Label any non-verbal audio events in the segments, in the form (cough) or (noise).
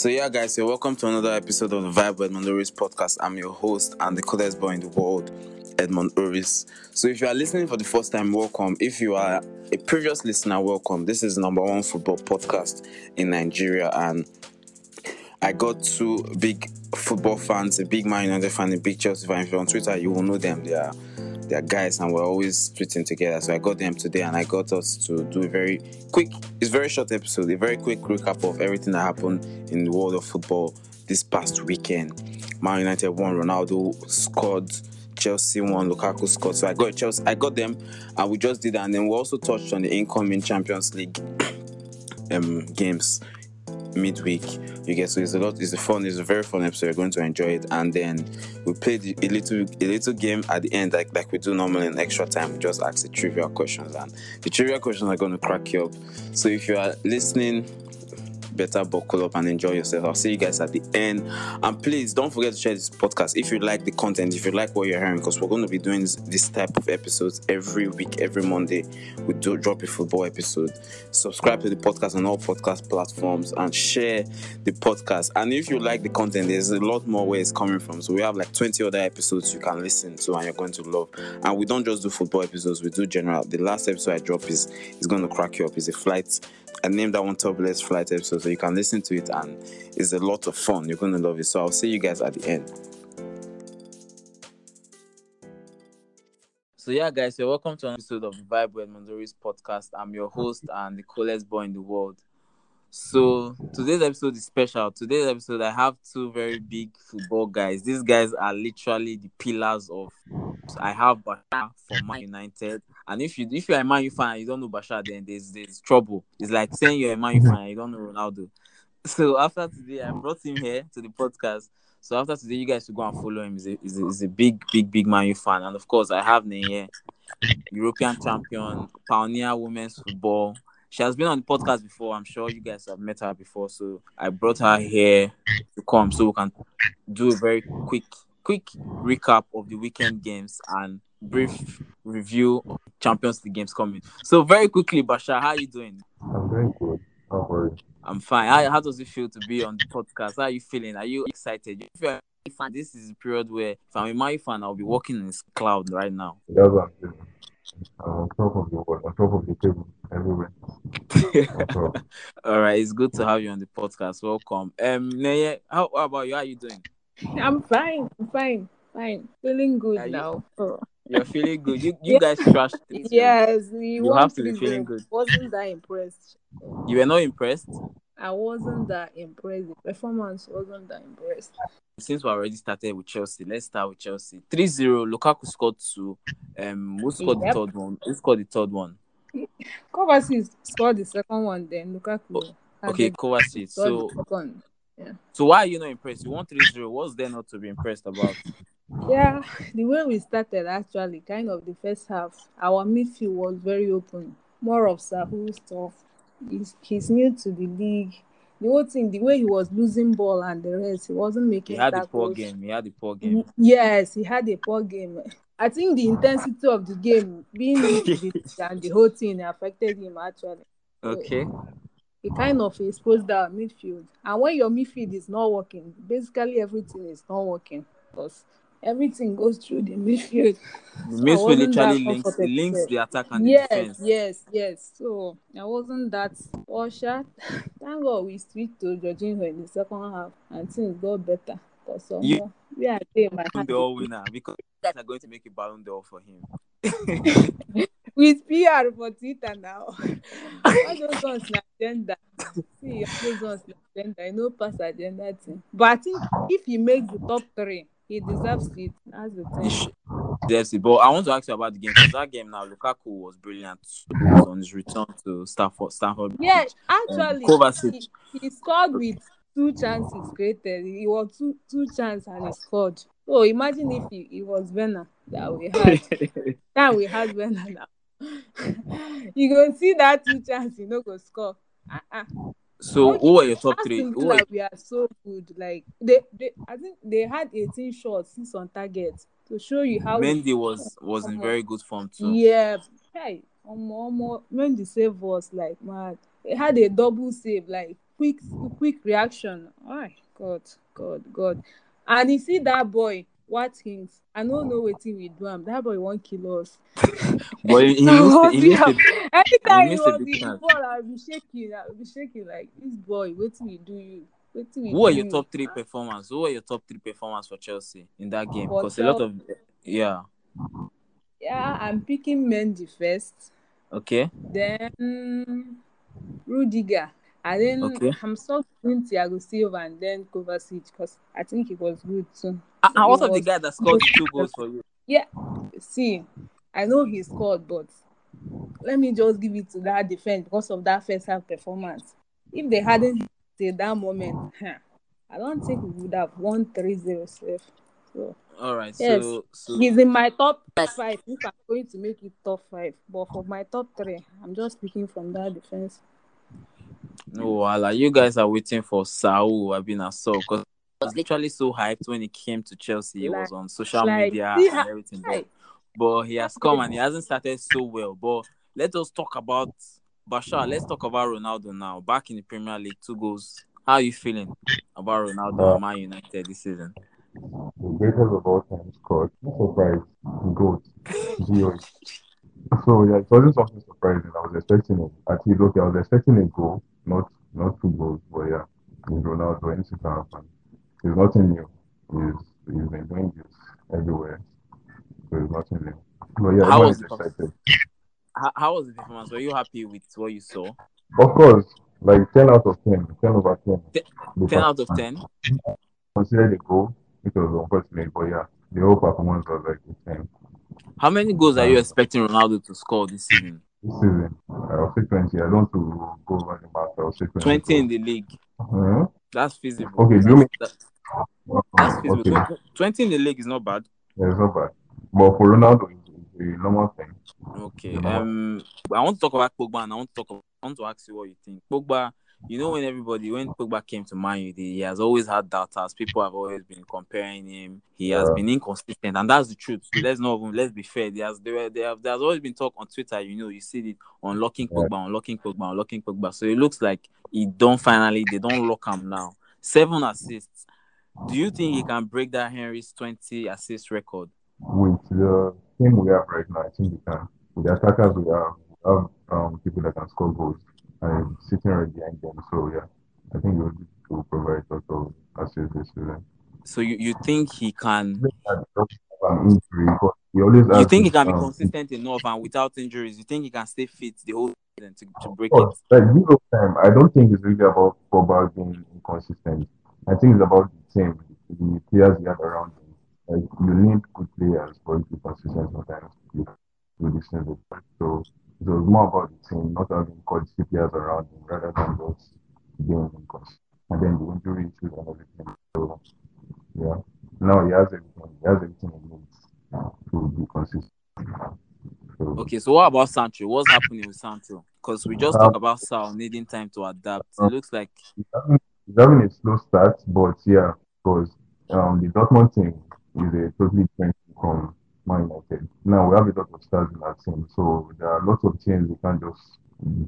So yeah, guys, you're welcome to another episode of the Vibe with Edmund Oris podcast. I'm your host and the coolest boy in the world, Edmund Oris. So if you are listening for the first time, welcome. If you are a previous listener, welcome. This is number one football podcast in Nigeria, and I got two big football fans, a big Man United fan, a big Chelsea fan. If you're on Twitter, you will know them. They are they are guys, and we're always tweeting together. So I got them today, and I got us to do a very quick, it's a very short episode, a very quick recap of everything that happened in the world of football this past weekend. Man United won, Ronaldo scored. Chelsea won, Lukaku scored. So I got Chelsea, I got them, and we just did that. And then we also touched on the incoming Champions League (clears throat) um, games midweek. You get so it's a lot. It's a fun. It's a very fun episode. You're going to enjoy it. And then we played a little a little game at the end, like like we do normally in extra time. We just ask the trivia questions, and the trivia questions are going to crack you up. So if you are listening better buckle up and enjoy yourself. I'll see you guys at the end. And please don't forget to share this podcast if you like the content, if you like what you're hearing, because we're going to be doing this, type of episodes every week, every Monday. We do drop a football episode. Subscribe to the podcast on all podcast platforms and share the podcast. And if you like the content, there's a lot more where it's coming from. So we have like 20 other episodes you can listen to and you're going to love. And we don't just do football episodes, we do general. The last episode I drop is is going to crack you up. It's a flight I named that one Topless Flight episode, so you can listen to it and it's a lot of fun. You're gonna love it. So I'll see you guys at the end. So yeah, guys, you're welcome to an episode of Vibe with Mondori's podcast. I'm your host and the coolest boy in the world. So today's episode is special. Today's episode, I have two very big football guys. These guys are literally the pillars of. I have Bashar from Man United, and if you if you're a Man U fan and you don't know Bashar, then there's there's trouble. It's like saying you're a Man U mm-hmm. fan and you don't know Ronaldo. (laughs) So after today, I brought him here to the podcast. So after today, you guys should go and follow him. He's a, he's a, he's a big, big, big Man U fan, and of course, I have Nenye, European champion, pioneer women's football. She has been on the podcast before. I'm sure you guys have met her before. So I brought her here to come so we can do a very quick, quick recap of the weekend games and brief review of Champions League games coming. So very quickly, Bashar, how are you doing? I'm very good. How are you? I'm fine. How, how does it feel to be on the podcast? How are you feeling? Are you excited? If you're a fan, this is a period where if I'm a My fan, I'll be walking in this cloud right now. That's what I'm feeling. I'm on top of the world, on top of the table, everywhere. (laughs) All right, it's good to have you on the podcast. Welcome. Um, Nenye, how, how about you? How are you doing? I'm fine. I'm fine. Fine. Feeling good Are you- now. Oh. You're feeling good. You you guys trashed it. (laughs) Yes, we You have to be feeling good. Wasn't that impressed? You were not impressed I wasn't that impressed. The performance wasn't that impressed. since we already started with Chelsea. Let's start with Chelsea. 3-0. Lukaku scored two. Um, who scored Yep. the third one? Who scored the third one? (laughs) Kovacic scored the second one, then Lukaku. Okay, added- Kovacic. So second. so why are you not impressed? You won 3-0. What's there not to be impressed about? Yeah, the way we started actually, kind of the first half, our midfield was very open. More of Saul stuff. He's, he's new to the league. The whole thing, the way he was losing ball and the rest, he wasn't making. He had a poor game. He had a poor game. Yes, he had a poor game. I think the intensity of the game, being (laughs) and the whole thing affected him actually. Okay. He kind of exposed our midfield. And when your midfield is not working, basically everything is not working. Because everything goes through the midfield. The So midfield literally links, links the attack and the yes, defense. yes, yes. So I wasn't that usher. (laughs) Thank God we switched to Jorginho in the second half and things got better. Because some You- more, we are there, my hand. d'Or winner because guys are going to make a Ballon d'Or for him. (laughs) with PR for Twitter now. all those ones na agenda. See, all those ones na agenda. You know, pass agenda thing. But I think if he makes the top three, he deserves it. That's the He thing. sh- Yes, but I want to ask you about the game because that game now, Lukaku was brilliant was on his return to Stamford. Stamford. Yeah, actually, Kovacic. he, he scored with two chances created. He was two two chances and he scored. So imagine if he, it was Werner that we had. (laughs) that we had Werner now. (laughs) you go see that two chances, you know, go score. Uh-uh. So, who were your top three? Who we are so good. Like they, they, I think they had 18 shots, six on target to show you how. Mendy was was in very good form too. Yeah, hey, um, um, Mendy save was like mad. They had a double save, like quick quick reaction. Oh God, God, God. And you see that boy, Watkins, I don't know what we do him. That boy won't kill us. (laughs) But he, he I missed, was (laughs) he missed here. it. Anytime he was in the ball, I'll be shaking. I'll be shaking like this boy. What we do you? What we Who are your top three performers? Who are your top three performers for Chelsea in that game? Because a lot of yeah. Yeah, I'm picking Mendy first. Okay. Then Rudiger. And then Okay. I'm still doing Thiago Silva and then Kovacic because I think it was good too. And, and It what of the was- guy that scored two goals for you? Yeah. See, I know he scored, but let me just give it to that defense because of that first half performance. If they hadn't till that moment, huh, I don't think we would have won 3-0 safe. So All right. Yes. So so he's in my top five if I'm going to make it top five. But for my top three, I'm just speaking from that defense. No wala. You guys are waiting for Saul Abina Saul because I was literally so hyped when he came to Chelsea. He was on social like, media see and everything. Hey, But he has come and he hasn't started so well. But let us talk about Bashar. Let's talk about Ronaldo now. Back in the Premier League, two goals. How are you feeling about Ronaldo uh, and Man United this season? The greatest of all time scored. No surprise. Goat. (laughs) So yeah, it wasn't something surprising. I was expecting it. At least okay, I was expecting a goal, not not two goals, but yeah, with Ronaldo, can happen. It's nothing new. He's he's been doing this everywhere. So it's nothing new. But yeah, How was the excited. How, how was the performance? Were you happy with what you saw? Of course, like ten out of ten, ten over ten. Te- The 10 out of 10? Consider the goal, it was unfortunate, but yeah, the whole performance was like a ten. How many goals are uh, you expecting Ronaldo to score this season? This season, I'll say 20. I don't want to go over the mark. I'll say 20. 20 in the league. Mhm. That's feasible. Okay, do you mean- That- that's feasible. Okay, Tw- 20 in the league is not bad. yeah, it's not bad. But for Ronaldo, it's, a normal thing. Okay. Yeah. Um, I want to talk about Pogba and I want to talk. I want to ask you what you think. Pogba, you know, when everybody when Pogba came to Man U, he has always had doubters. People have always been comparing him. He has Yeah. been inconsistent, and that's the truth. Let's not even let's be fair. There's there, there have, there's always been talk on Twitter. You know, you see it unlocking Yeah. Pogba, unlocking Pogba, unlocking Pogba. So it looks like he don't finally they don't lock him now. Seven assists. Do you think he can break that Henry's 20 assist record? With the team we have right now, I think we can. With the attackers we have, we have um, people that can score goals and sitting right behind them. So yeah, I think we'll, we'll provide lots of assists this season. So you, you think he can And just have an injury, but always You think he can be um, consistent enough and without injuries? You think he can stay fit the whole season to, to break it? like this whole time, I don't think it's really about Pogba being inconsistent. I think it's about the team, the players you have around him. Like you need good players for you to be consistent sometimes. You do this thing. So it was more about the team, not having quality players around him rather than just being inconsistent. And then the injury issues and everything. So yeah. Now he has everything. He has everything he needs to be consistent. So, Okay, so what about Sancho? What's happening with Sancho? Because we just Um, talked about Saul needing time to adapt. It looks like He's having, he's having a slow start, but yeah, because um, the Dortmund team is a totally different from Man United. Now we have a lot of stars in our team, so there are lots of things we can't just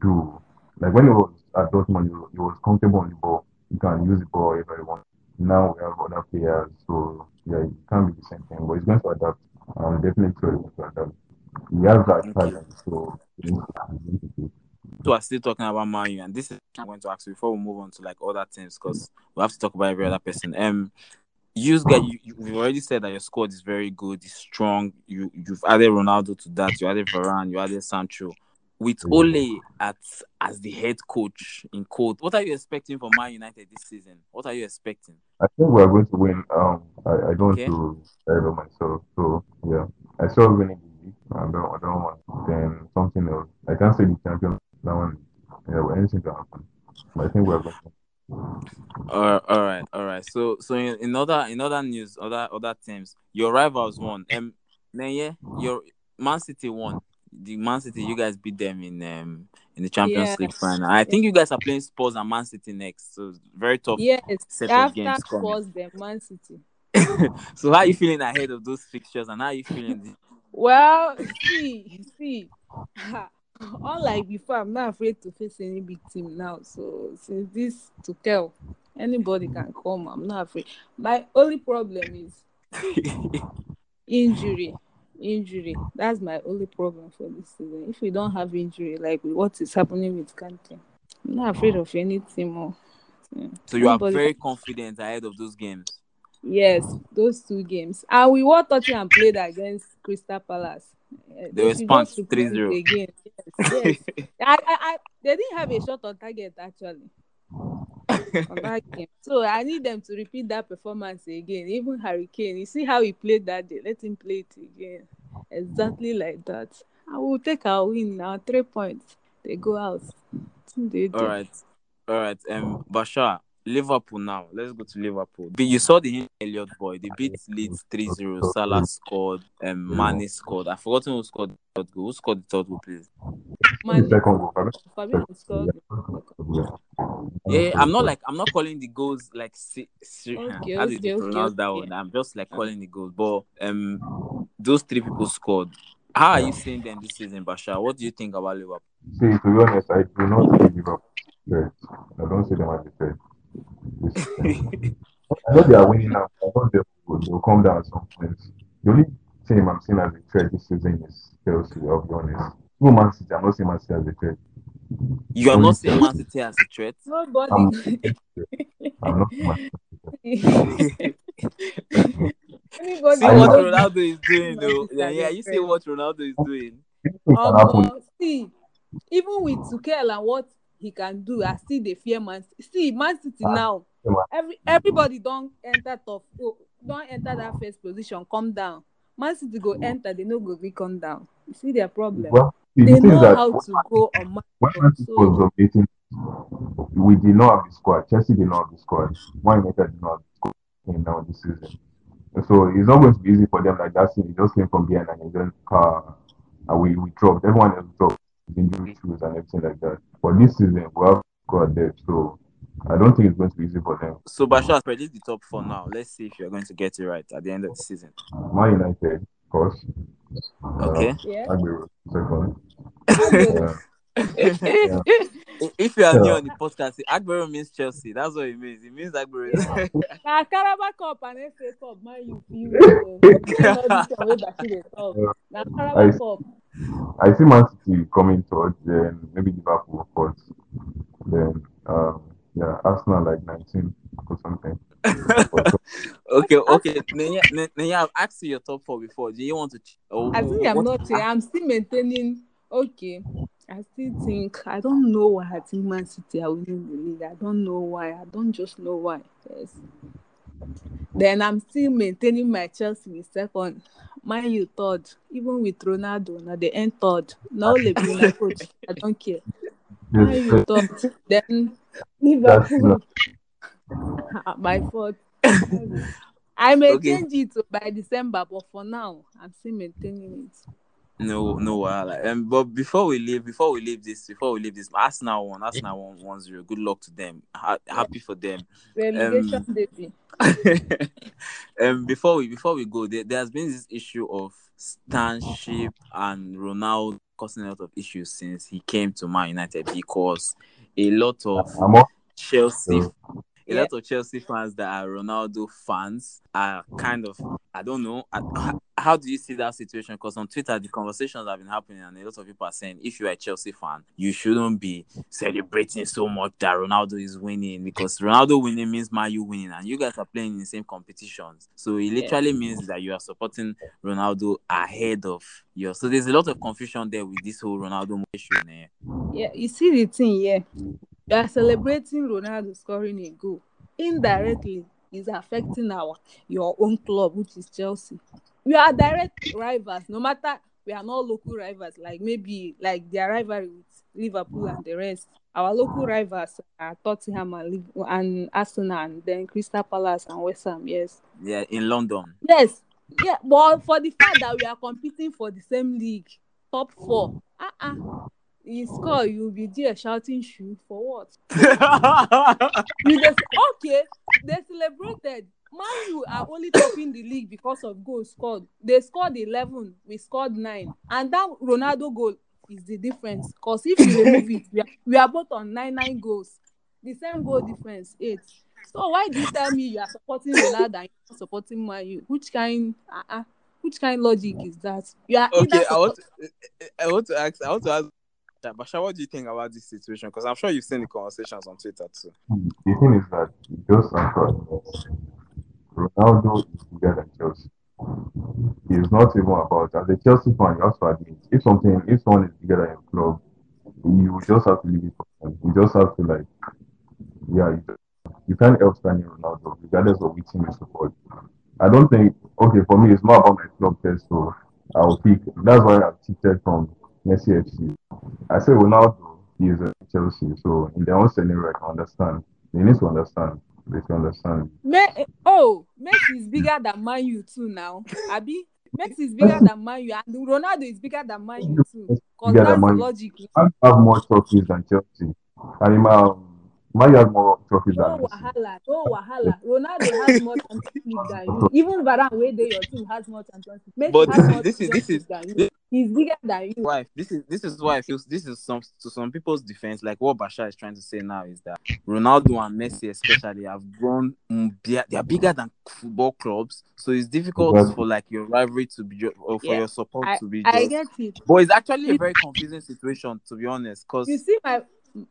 do. Like when he was at Dortmund, he was, comfortable on the ball. He can use the ball wherever you want. Now we have other players, so yeah, it can't be the same thing. But he's going to adapt. I'm definitely sure he's going to adapt. He has that Okay. talent, so he needs to, he needs to do it. so we're still talking about Man U, and this is what I'm going to ask you before we move on to like other teams because we have to talk about every other person. Um, you guys, you, you, you've already said that your squad is very good, it's strong. You you've added Ronaldo to that. You added Varane. You added Sancho. With Yeah. Ole at as the head coach in code, what are you expecting from Man United this season? What are you expecting? I think we are going to win. Um, I, I don't Okay. to tell myself. So yeah, I saw winning the league. I don't, I don't want then something else. I can't say the champion. That one, yeah, anything can happen. But I think we are going. To, Uh, all right, all right. So, so in, in other in other news, other other teams, your rivals won. Um, then yeah, your Man City won. The Man City, you guys beat them in um in the Champions Yeah. League final. I think you guys are playing Spurs and Man City next, so very tough. Yes, set of after games. Spurs, then Man City. (laughs) So, how are you feeling ahead of those fixtures, and how are you feeling? Well, see, see, (laughs) (laughs) unlike before, I'm not afraid to face any big team now. So since this to tell, anybody can come. I'm not afraid. My only problem is (laughs) injury. Injury. That's my only problem for this season. If we don't have injury, like what is happening with Kante, I'm not afraid of anything more. Yeah. So you are Anybody- very confident ahead of those games. Yes, those two games. And we were touching and played against Crystal Palace. Eh, They were spanked just replay it 3-0. Again. Yes, (laughs) yes. I, I, I, they didn't have a shot on target actually on that (laughs) game. So I need them to repeat that performance again. Even Hurricane, you see how he played that day. Let him play it again. Exactly like that. I will take our win now. Three points. They go out. They. All right, all right. Um, Bashar, Liverpool now. Let's go to Liverpool. But you saw the Elliot boy. They beat Leeds 3-0. Salah scored. Um, Mane scored. I forgot who scored the third goal. Who scored the third goal, please? The Man, second goal, Fabio. Fabinho scored. Yeah, I'm not like I'm not calling the goals like si- si- Okay, how do okay, you okay, pronounce that one? I'm just like calling the goals. But um, those three people scored. How are you seeing them this season, Bashar? What do you think about Liverpool? See, to be honest, I do not see Liverpool threat. I don't see them as a threat. This season. I know they are winning now. I know they will, they will come down at some point. The only team I'm seeing as a threat this season is Chelsea, I'll be honest. Even Man City, I'm not seeing Man City as a threat. You are not seeing Man City as a threat. Nobody. I'm, I'm not seeing Man City. Anybody See what. Ronaldo is doing, though. Man City Yeah, yeah. You see what Ronaldo is doing. Anything can happen. Omo, see, even with Tuchel and what he can do, I still dey fear Man City. See, Man City Ah, now, every everybody don't enter top, oh, don't enter that first position, come down. Man City go enter, they no go come down. You see their problem. Well, see, They the know how when to go on Man when Man City was So dominating, we did not have the squad. Chelsea did not have the squad. Man United did not have the squad came down this season. So it's not going to be easy for them like that. Season, they just came from behind and just uh, we, we dropped. Everyone else dropped with injury issues and everything like that. But this season, we have got depth, so I don't think it's going to be easy for them. So Bashar, predict the top four now. Let's see if you're going to get it right at the end of the season. Man United, of course. Okay. yeah. Uh, Agbero, second. Agbero. Uh, yeah. If you are new on the podcast, Agbero means Chelsea. That's what it means. It means Agbero. is- Na Carabao Cup and FA Cup, man, you feel. uh, no be all this one wey Bashar dey talk. Na Carabao Cup. I see Man City coming towards then maybe Liverpool, of course. Then um, yeah, Arsenal like 19 or something. (laughs) Okay, okay. Nenye, N- I've asked you your top four before. Do you want to? ch- Oh, I think I'm what- not. I'm still maintaining. Okay, I still think. I don't know why I think Man City are winning the league. I don't know why. I don't just know why. Yes. Then I'm still maintaining my Chelsea with second. Man U third. Even with Ronaldo, now they end third. No Lebron na (laughs) coach. I don't care. Man yes, U third. Then That's Liverpool. (laughs) Ah, my fourth. I may Okay. change it oh, by December, but for now, I'm still maintaining it. No, no, wahala. Um, but before we leave, before we leave this, before we leave this, Arsenal won. Arsenal won one zero. Good luck to them. Ha- happy for them. Relegation Um, (laughs) um, before we before we go, there, there has been this issue of Stanship and Ronaldo causing a lot of issues since he came to Man United because a lot of Chelsea, A lot of Chelsea fans that are Ronaldo fans are kind of, I don't know, how, (laughs) how do you see that situation? Because on Twitter, the conversations have been happening, and a lot of people are saying, if you are a Chelsea fan, you shouldn't be celebrating so much that Ronaldo is winning because Ronaldo winning means Man U winning, and you guys are playing in the same competitions. So it literally means that you are supporting Ronaldo ahead of yours. So there's a lot of confusion there with this whole Ronaldo issue. eh. Yeah, you see the thing here. You are celebrating Ronaldo scoring a goal. Indirectly, is affecting our your own club, which is Chelsea. We are direct rivals, no matter we are not local rivals, like maybe like their rivalry with Liverpool and the rest. Our local rivals are Tottenham and, and Arsenal, and then Crystal Palace and West Ham. Yes, Yeah, in London. yes, yeah. But for the fact that we are competing for the same league, top four, uh uh you score, you'll be there shouting shoot for what? (laughs) You just okay, they celebrated. Man U are only topping the league because of goals scored. They scored 11, we scored 9. And that Ronaldo goal is the difference. Because if you remove it, we are, we are both on nine nine goals, the same goal difference eight. So why do you tell me you are supporting Ronaldo and you're supporting Man? Which kind, uh, uh, which kind logic is that? You are Okay, I want to, I want to ask I want to ask Bashar, what do you think about this situation? Because I'm sure you've seen the conversations on Twitter too. The thing is that unfortunate. Ronaldo is bigger than Chelsea. It's not even about as a Chelsea fan, you have to admit if something if someone is bigger than your club, you just have to leave it for. You just have to like yeah, you, you can't help standing Ronaldo regardless of which team you support. I don't think okay for me it's more about my club first, so I'll pick that's why I've shifted from Messi FC. I say Ronaldo is a Chelsea, so in their own scenario I can understand. They need to understand. They can understand. Me- oh, Messi is bigger than Man U too now. Abi, Messi is bigger than Man U, and Ronaldo is bigger than Man U too. Because that's the Man logic. Man have more trophies than Chelsea. I mean, um, Man has more trophies No than Messi. wahala, no wahala. Ronaldo has more Champions League than you. Even Varane, where they your team has more Champions League. Messi But has this is- more this is- this is- League than you. He's bigger than you. Why? This is this is why I feel this is some to some people's defense. Like what Bashar is trying to say now is that Ronaldo and Messi especially have grown. mm, They are, they are bigger than football clubs, so it's difficult Exactly. for like your rivalry to be or for Yeah. your support I, to be. I get it. But it's actually a very confusing situation to be honest, because You see, my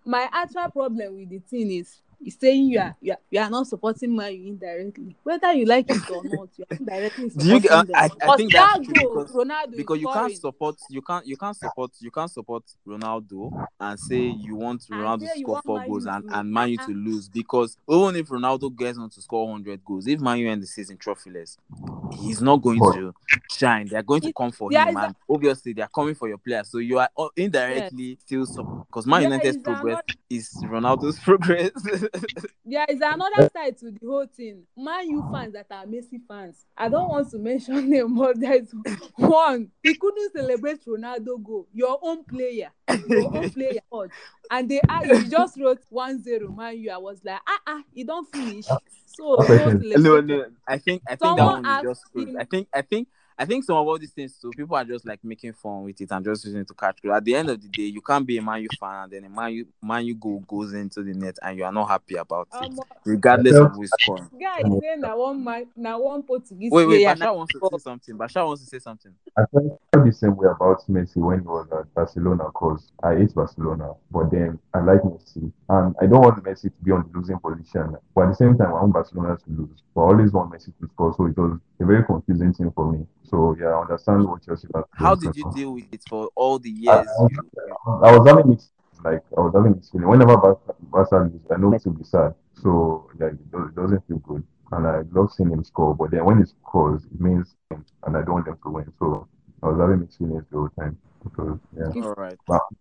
my actual problem with the thing is is saying you are you are, you are not supporting Man U indirectly, whether you like it or not. You are indirectly Do you supporting get- them. I- I think that's that true because- Ronaldo because you can't support you can't you can't support you can't support Ronaldo and say you want Ronaldo to say you score want four goals and, to- and Man U to lose because even if Ronaldo gets on to score 100 goals, if Man U end the season trophyless, he's not going to shine. They're going to come for there him, is and obviously they're coming for your player. So you are uh, indirectly still because Man There United's is progress another- is Ronaldo's (laughs) progress. yeah, There is another side to the whole thing. Man U fans that are Messi fans. I don't want to mention (laughs) them, but there's one. He couldn't celebrate Ronaldo goal. Your own player. Your own (laughs) player. And they you just wrote 1-0 Man U. I was like, ah ah, you don't finish. So don't no, no. I think I think that one is asked just crude. him- I think I think I think some of all these things too, people are just like making fun with it and just using it to catch. But at the end of the day, you can't be a Man U fan and then a Man U Man U goal goes into the net and you are not happy about it, Um, regardless of who is scoring. guy is saying that one man, now one Portuguese Wait, wait, player. Bashar wants to say something. Bashar wants to say something. I felt the same way about Messi when he was at Barcelona because I hate Barcelona, but then I like Messi. And I don't want Messi to be on the losing position. But at the same time, I want Barcelona to lose. But I always want Messi to score. So it was a very confusing thing for me. So yeah, I understand what Chelsea fans How did you deal with it for all the I, years? You, I was having mixed, like I was having mixed feeling. Whenever Barca, Barca lose, I know Messi will be sad. So like it does- it doesn't feel good. And I love seeing him score. But then when he scores, it means and I don't want them to win. So I was having mixed feelings the whole time. Because yeah. all right.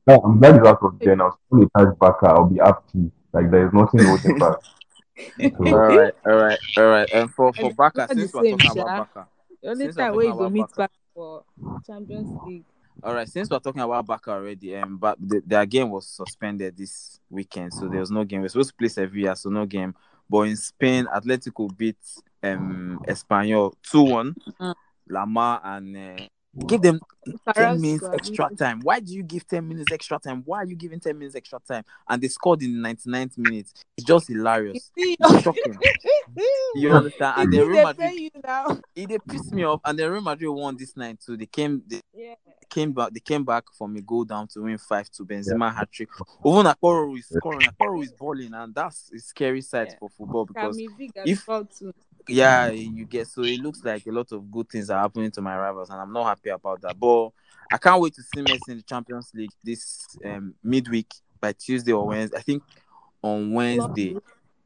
No, I'm glad he's out of there now. So when he touch back, I'll be happy. Like there is nothing holding back. (laughs) All So, right, all right, all right. And for for Barca, since we're talking about Barca, The only time where you go meet back for Champions League. All right, since we're talking about Barca already, um, but the, their game was suspended this weekend, so there was no game. We're supposed to play Sevilla, so no game. But in Spain, Atletico beat um Espanyol two one. Lemar and uh, give them ten minutes I extra time. Why do you give ten minutes extra time? Why are you giving ten minutes extra time? And they scored in the 99th minute. It's just hilarious. You It's shocking. (laughs) You understand? And then Real they Madrid, pay you now. it they pissed me off. And then Real Madrid won this night too. They came, they Yeah. came back. They came back from a goal down to win five to Benzema hat trick. Even Akporo is scoring. Akporo is balling, and that's a scary sight Yeah. for football because Camavinga has if- scored too. Yeah, you get so it looks like a lot of good things are happening to my rivals, and I'm not happy about that. But I can't wait to see Messi in the Champions League this um, midweek by Tuesday or Wednesday. I think on Wednesday.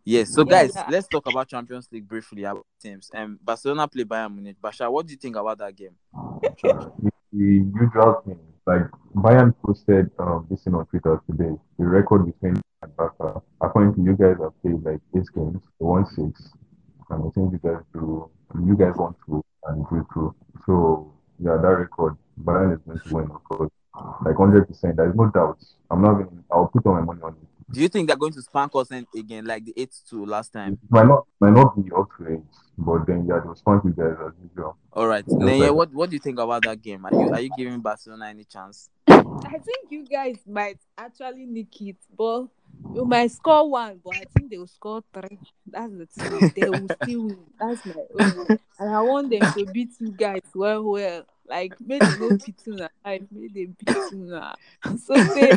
Yes. So guys, yeah. let's talk about Champions League briefly. About teams. Um, Barcelona play Bayern Munich. Bashar, what do you think about that game? the usual thing. Like Bayern posted um, this thing on Twitter today. The record between and Barca. According to you guys have played like eight games, one six, and I think you guys drew. You guys won two and drew two. So yeah, that record Bayern is going to win, of course. Like hundred percent. There is no doubt. I'm not even. I'll put all my money on it. Do you think they're going to spank us in- again like the 8 2 last time? It might not might not be up to age, but then yeah, they'll spank you guys as usual. All right. Just Nenye, what, what do you think about that game? Are you are you giving Barcelona any chance? I think you guys might actually nick it, but you might score one, but I think they will score three. That's the thing. They will still win. That's my own. And I want them to beat you guys well, well. Like maybe they no beat you now. Like maybe they beat you now. (laughs) So say,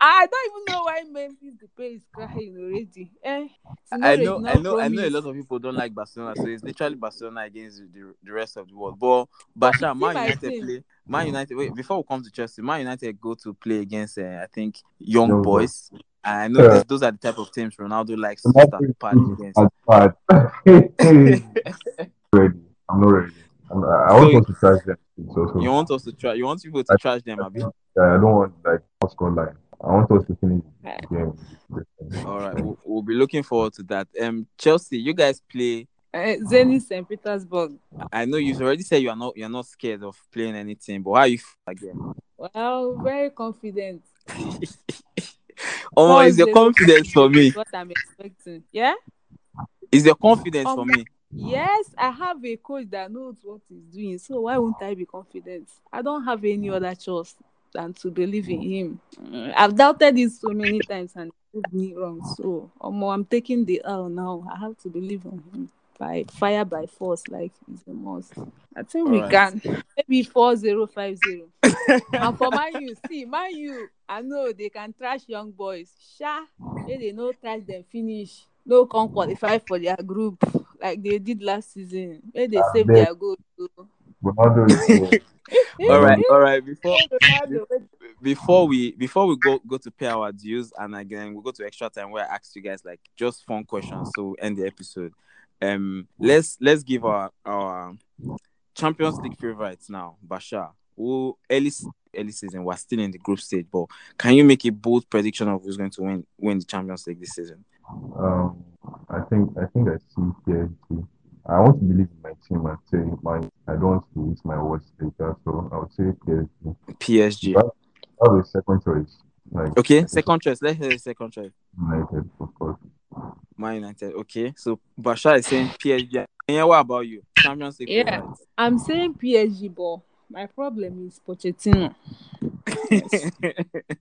I don't even know why Memphis Depay is crying already. Eh, I know, I not know, I know. A lot of people don't like Barcelona, so it's literally Barcelona against the, the rest of the world. But Bashar, see Man my United play. Man United. Wait, before we come to Chelsea, Man United go to play against, uh, I think, young Young boys. And I know Yeah. those are the type of teams Ronaldo likes to start is party against. bad. ready. (laughs) I'm not ready. (laughs) I'm, I want So- us to trash them. It's also, You want us to try? You want people to trash them a bit? yeah, I don't want like score line. I want us to finish the game. All right, we'll, we'll be looking forward to that. Um, Chelsea, you guys play. Uh, Zenit St. Petersburg. I know you've already said you are not you're not scared of playing anything, but how are you feel again? Well, very confident. (laughs) Oh, is your confidence for me? (laughs) What I'm expecting. Yeah. Is your confidence Um, for me? Yes, I have a coach that knows what he's doing. So why won't I be confident? I don't have any other choice than to believe in him. Mm, I've doubted this so many times and proved me wrong. So um, I'm taking the L now. I have to believe on him. By fire by force, like it's a must. I think we Alright. can. Maybe 4050. and for my U, see, Man U, I know they can trash young boys. Sha, may they no trash them finish. No come qualify for their group like they did last season. May they Ah, save they- their goal. too. Ronaldo (laughs) All right, all right. Before before we before we go go to pay our dues and again we'll go to extra time where I ask you guys like just fun questions so end the episode. Um let's let's give our our Champions League favorites now. Bashar, who early early season we're still in the group stage, but can you make a bold prediction of who's going to win win the Champions League this season? Um, I think I think I see PSG. I want to believe in my team and say my. I don't want to use my words later, so I would say PSG. PSG. I have a second choice, like Okay, second choice. Let's hear the second choice. United, of course. Man United. Okay, so Bashar is saying PSG. Yeah, what about you? Champions League Yeah. favorites. I'm saying PSG, but my problem is Pochettino. (laughs)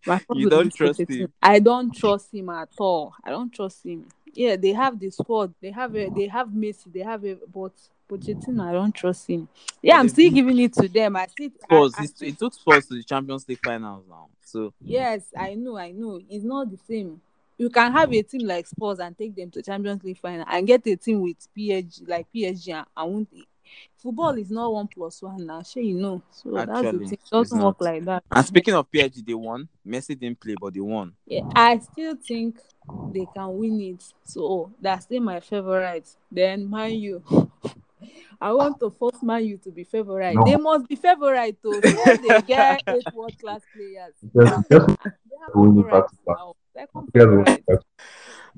My problem you don't is trust Pochettino. him? I don't trust him at all. I don't trust him. Yeah, they have the squad. They have a, they have Messi. They have a, but Pochettino, I don't trust him. Yeah, I'm still giving it to them. I see. I, Spurs. I He, still- he took Spurs to the Champions League finals now. So Yes, I know, I know. It's not the same. You can have a team like Spurs and take them to Champions League final and get a team with PSG like PSG and, and won't football is not one plus one now, sure you know. So that's Actually, the thing. It doesn't work like that. and speaking of PSG, they won. Messi didn't play, but they won. Yeah, I still think they can win it. So that's still my favorite. Then mind U. (laughs) I want to force Man U to be favorite. No. They must be favorite to Say (laughs) they get eight world class players. Just, just They have Win back favorites to back. now. Second get one. favorite.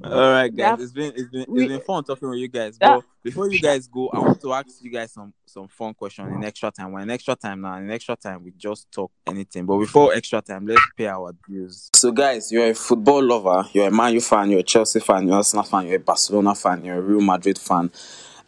All right, guys. That- It's been it's been we- it's been fun talking with you guys. That- But before you guys go, I want to ask you guys some some fun question in extra time. We're in extra time now. In extra time, we just talk anything. But before extra time, let's pay our dues. So, guys, you're a football lover. You're a Man U fan. You're a Chelsea fan. You're a Arsenal fan. You're a Barcelona fan. You're a Real Madrid fan.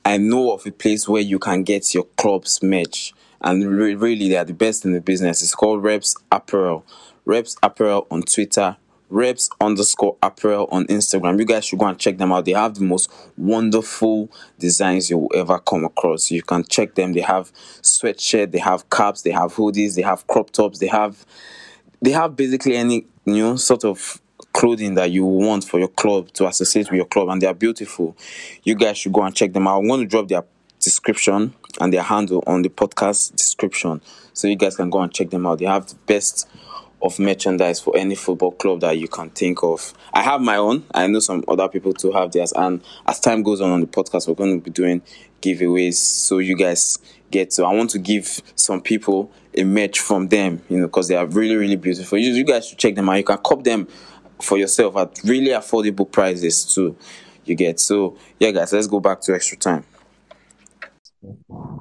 I know of a place where you can get your club's merch, and re- really, they are the best in the business. It's called Rebs Apparel. Rebs Apparel on Twitter. Rebs underscore apparel on Instagram. You guys should go and check them out. They have the most wonderful designs you will ever come across. You can check them. They have sweatshirt, they have caps, they have hoodies, they have crop tops, they have they have basically any you know sort of clothing that you want for your club to associate with your club and they are beautiful you guys should go and check them out. I'm going to drop their description and their handle on the podcast description so you guys can go and check them out. They have the best of merchandise for any football club that you can think of. I have my own. I know some other people too have theirs. And as time goes on on the podcast we're going to be doing giveaways so you guys get to i want to give some people a merch from them you know because they are really really beautiful. You, you guys should check them out. You can cop them for yourself at really affordable prices too you get so yeah guys let's go back to extra time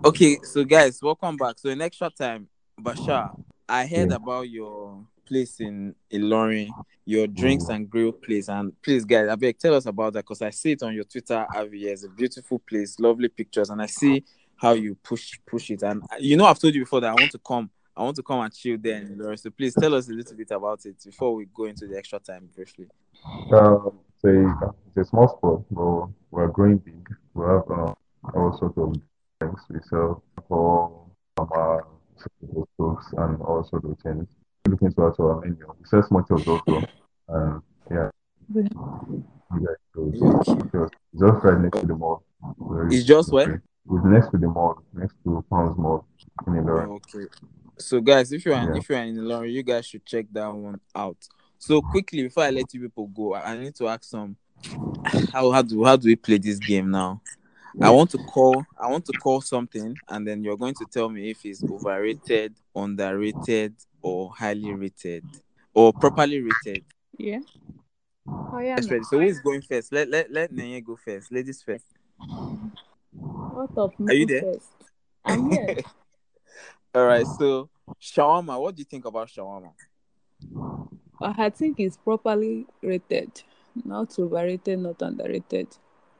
okay so guys welcome back so in extra time bashar i heard Yeah. about your place in Ilorin, your drinks Mm. and grill place. And please, guys, I beg, tell us about that because I see it on your Twitter. Avi, it's a beautiful place, lovely pictures, and I see how you push push it. And uh, you know, I've told you before that I want to come. I want to come and chill there in Ilorin. So please tell us a little bit about it before we go into the extra time briefly. Um, it's a, it's a small spot, but we're growing big. We have uh, all sorts of drinks. We sell alcohol, um, soaps, and all sorts of things. Looking to to our menu. We sell small chops also. And yeah, Yeah. yeah, so it's just, it's just right next to the mall. It's just where? It's next to the mall, next to Palms Mall in Ilorin. Okay. So guys, if you are Yeah. if you are in Ilorin, you guys should check that one out. So quickly before I let you people go, I I need to ask some how how do how do we play this game now? I want to call I want to call something and then you're going to tell me if it's overrated, underrated, or highly rated. Or properly rated. Yeah. Oh yeah. That's now. ready. So who is going first? Let let let Nenye go first. Ladies first. What of Are you there? first? I'm here. (laughs) All right. Mm. So shawarma, what do you think about shawarma? Uh, I think it's properly rated. Not overrated, not underrated.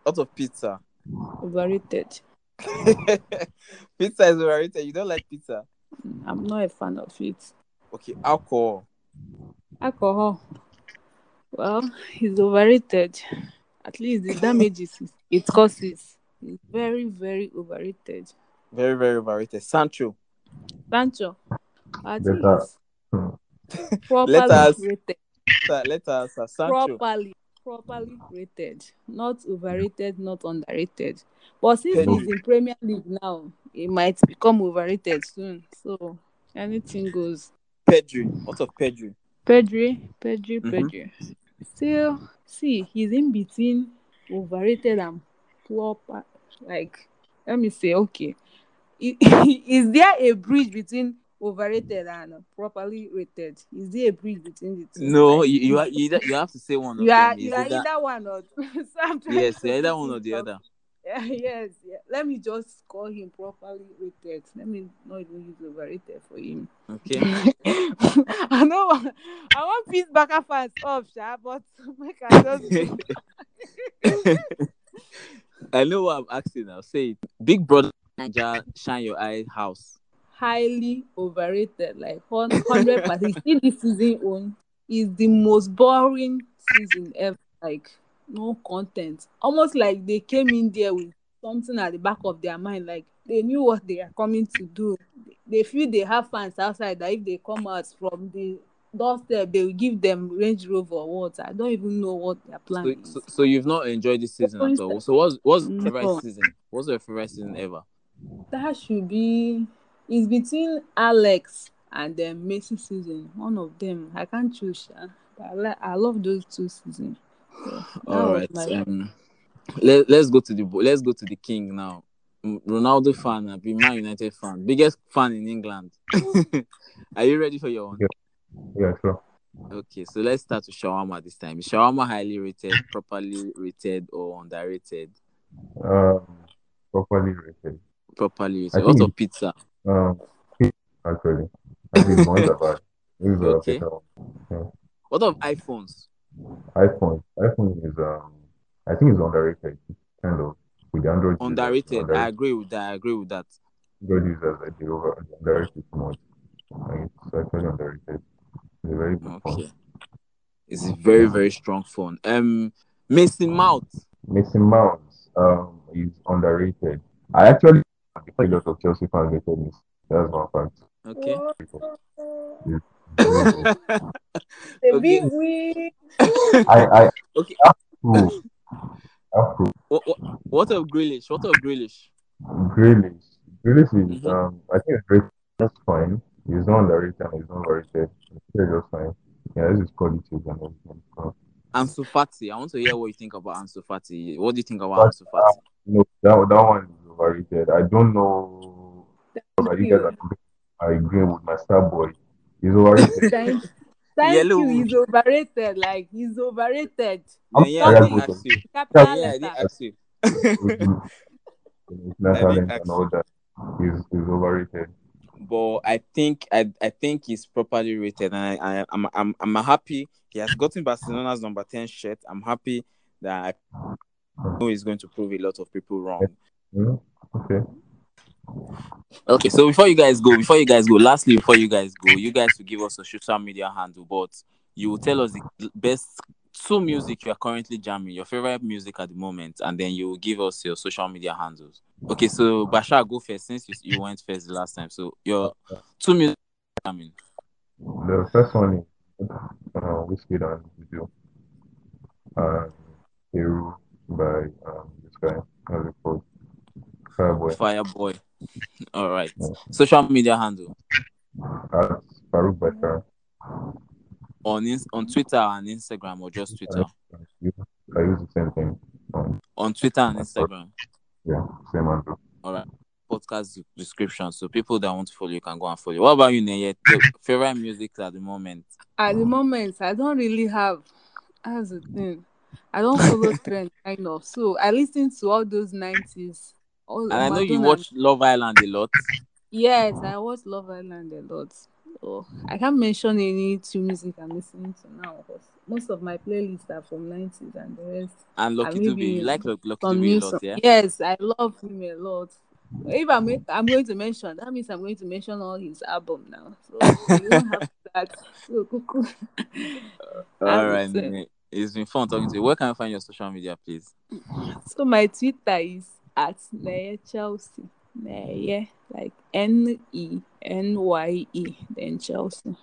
Out of pizza. Overrated. (laughs) pizza is overrated. You don't like pizza? Mm, I'm not a fan of it. Okay, alcohol. Alcohol. Well, it's overrated. At least the damages it causes is very, very overrated. Very, very overrated. Sancho. Sancho, I think Better. it's Hmm. properly Let us- rated. Let us uh, Sancho. Properly, properly rated. Not overrated, not underrated. But since Pedro. he's in Premier League now, it might become overrated soon. So anything goes. Pedri. What of Pedri? Pedri, Pedri, Mhm. Pedri. Still, see, he's in between overrated and proper. Like, let me say, okay, I- (laughs) is there a bridge between overrated and properly rated? Is there a bridge between the two? No, you you, (laughs) are, you, either- you have to say one of you are you are it that- either one or (laughs) yes, either one or the other. Yeah, yes, yeah. Let me just call him properly rated. Let me not even use overrated for him. Okay. I know I want peace back up fans off, sha, but make I just I know what I'm asking now. Say it. Big brother Naija shine your eye house. highly overrated, like hundred percent. See this season on is the most boring season ever. Like no content. Almost like they came in there with something at the back of their mind, like they knew what they are coming to do. They feel they have fans outside that if they come out from the doorstep, they will give them Range Rover or what. I don't even know what their plan So, so, so you've not enjoyed this season at all. So what's what's your favorite No. season? What's your favorite season ever? That should be it's between Alex and then Mercy season. One of them. I can't choose. sha. But I, like, I love those two seasons. So, that All was right. my- Um, let, let's go to the let's go to the king now. Ronaldo fan, I be Man United fan, biggest fan in England. (laughs) Are you ready for your one? Yeah. Yeah, sure. Okay, so let's start with shawarma this time. Is shawarma highly rated, properly rated, or underrated? Um, properly rated. Properly rated. I What of pizza? Um, actually, I think are bad. These Okay. ones. What of iPhones? iPhone. iPhone is um, I think it's underrated. Kind of with Android. users, Underrated. I agree with that. I agree with that. Android users, I think over underrated much. Like, it's actually underrated. It's a very good phone. Okay. It's a very, very strong phone. Um Mason Mount. Mason Mount um is underrated. I actually a lot of Chelsea fans hated me. That's one fact. Okay. Very. (laughs) The Okay. big win. I I Okay. have proof. Have proof. What, what, what of Grealish? What of Grealish? Grealish. Grealish is Mhm. um I think it's great. That's fine. He's not underrated and he's not overrated. He's just fine. Yeah, this is quality and everything. So, Ansu Fati. I want to hear what you think about Ansu Fati. What do you think about Ansu Fati? no, that that one is overrated. I don't know but you guys are I agree with my star boy. He's overrated. (laughs) Thank, thank Yellow. you. He's overrated. Like he's overrated. Then, yeah, I Yeah, didn't good. ask you. Capital Yeah, I letter. didn't ask you. With his I talent didn't and all that. He's, he's overrated. but I think I, I think he's properly rated, and I, I I'm I'm I'm happy he has gotten Barcelona's number ten shirt. I'm happy that I know he's going to prove a lot of people wrong. Mm, okay. Okay, so before you guys go, before you guys go, lastly, before you guys go, you guys will give us a social media handle, but you will tell us the best two music you are currently jamming, your favorite music at the moment, and then you will give us your social media handles. Okay, so Bashar, go first since you, you went first the last time. So your two music jamming. The first one is uh, Whiskey and Video. Uh, Hero by um, this guy, how's it called? Fireboy. Fireboy. (laughs) All right. Social media handle That's Faruq Bashar. on ins- on Twitter and Instagram or just Twitter? I use I use the same thing. Um, On Twitter and Instagram. yeah, same handle. All right. Podcast description. So people that want to follow you can go and follow. you. What about you, Nenye? Your favorite music at the moment? At the moment, I don't really have. That's the thing. I don't follow trend kind of. So I listen to all those nineties. All And I know you watch Love Island a lot. Yes, I watch Love Island a lot. So I can't mention any two music I'm listening to now because most of my playlists are from nineties and the rest. And Lucky Dube. maybe You like Lucky Some Dube a lot, yeah? Yes, I love him a lot. If I'm I'm going to mention that means I'm going to mention all his album now. So you don't have that. So cuckoo. (laughs) all right, it's been fun talking to you. Where can I find your social media, please? So my Twitter is at Nenye Chelsea. Nenye, like N E N Y E, then Chelsea.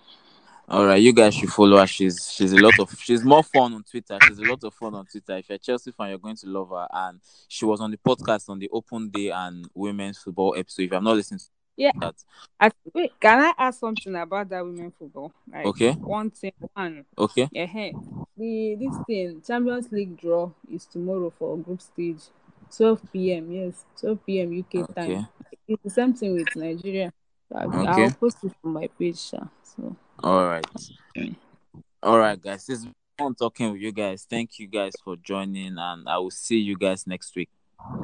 All right, you guys should follow her. She's she's a lot of she's more fun on Twitter. She's a lot of fun on Twitter. If you're a Chelsea fan, you're going to love her. And she was on the podcast on the Open Day and Women's Football episode. If I'm not listening to Yeah. that, I, wait, can I ask something about that women football? Like Okay. One thing, one. okay, Yeah, the this thing Champions League draw is tomorrow for group stage, 12 p.m. Yes, 12 p.m. UK okay, time. It's the same thing with Nigeria. I, Okay. I'll post it on my page. So all right, mm. all right, guys. It's fun talking with you guys. Thank you guys for joining, and I will see you guys next week.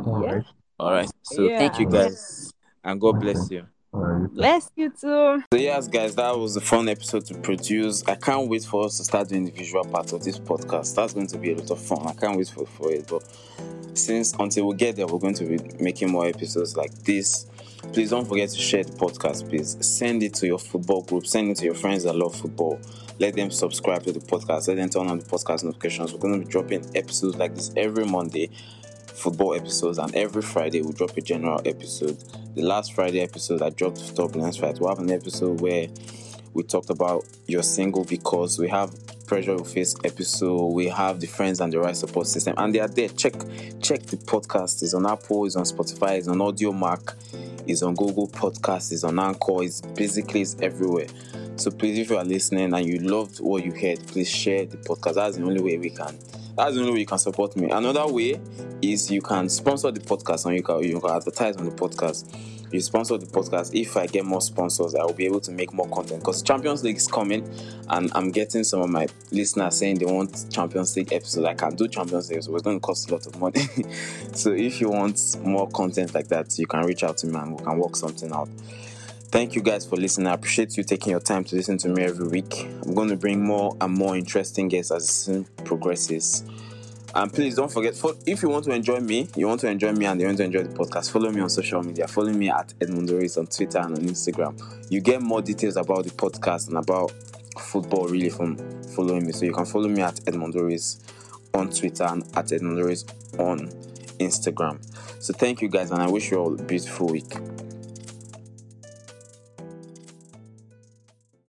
All Yeah. right. All right. So thank you guys, and God bless you. All right. bless you too. So yes, guys, that was a fun episode to produce. I can't wait for us to start doing the visual part of this podcast. That's going to be a lot of fun. I can't wait for, for it. But since until we get there, we're going to be making more episodes like this. Please don't forget to share the podcast. Please send it to your football group. Send it to your friends that love football. Let them subscribe to the podcast. Let them turn on the podcast notifications. We're going to be dropping episodes like this every Monday football episodes, and every Friday we drop a general episode. The last Friday episode I dropped Turbulence Fight. We have an episode where we talked about your single because we have pressure we face episode. We have the friends and the right support system, and they are there. Check check the podcast. It's on Apple. It's on Spotify. It's on Audiomack. It's on Google Podcast. It's on Anchor. It's basically it's everywhere. So please, if you are listening and you loved what you heard, please share the podcast. That's the only way we can. That's the only way you can support me. Another way is you can sponsor the podcast and you can you can advertise on the podcast. You sponsor the podcast. If I get more sponsors, I will be able to make more content because Champions League is coming, and I'm getting some of my listeners saying they want Champions League episodes. I can do Champions League, so it's going to cost a lot of money. (laughs) so if you want more content like that, you can reach out to me and we can work something out. Thank you guys for listening. I appreciate you taking your time to listen to me every week. I'm going to bring more and more interesting guests as the season progresses. And please don't forget, if you want to enjoy me, you want to enjoy me and you want to enjoy the podcast, follow me on social media. Follow me at Edmund Oris on Twitter and on Instagram. You get more details about the podcast and about football really from following me. So you can follow me at Edmund Oris on Twitter and at Edmund Oris on Instagram. So thank you guys and I wish you all a beautiful week.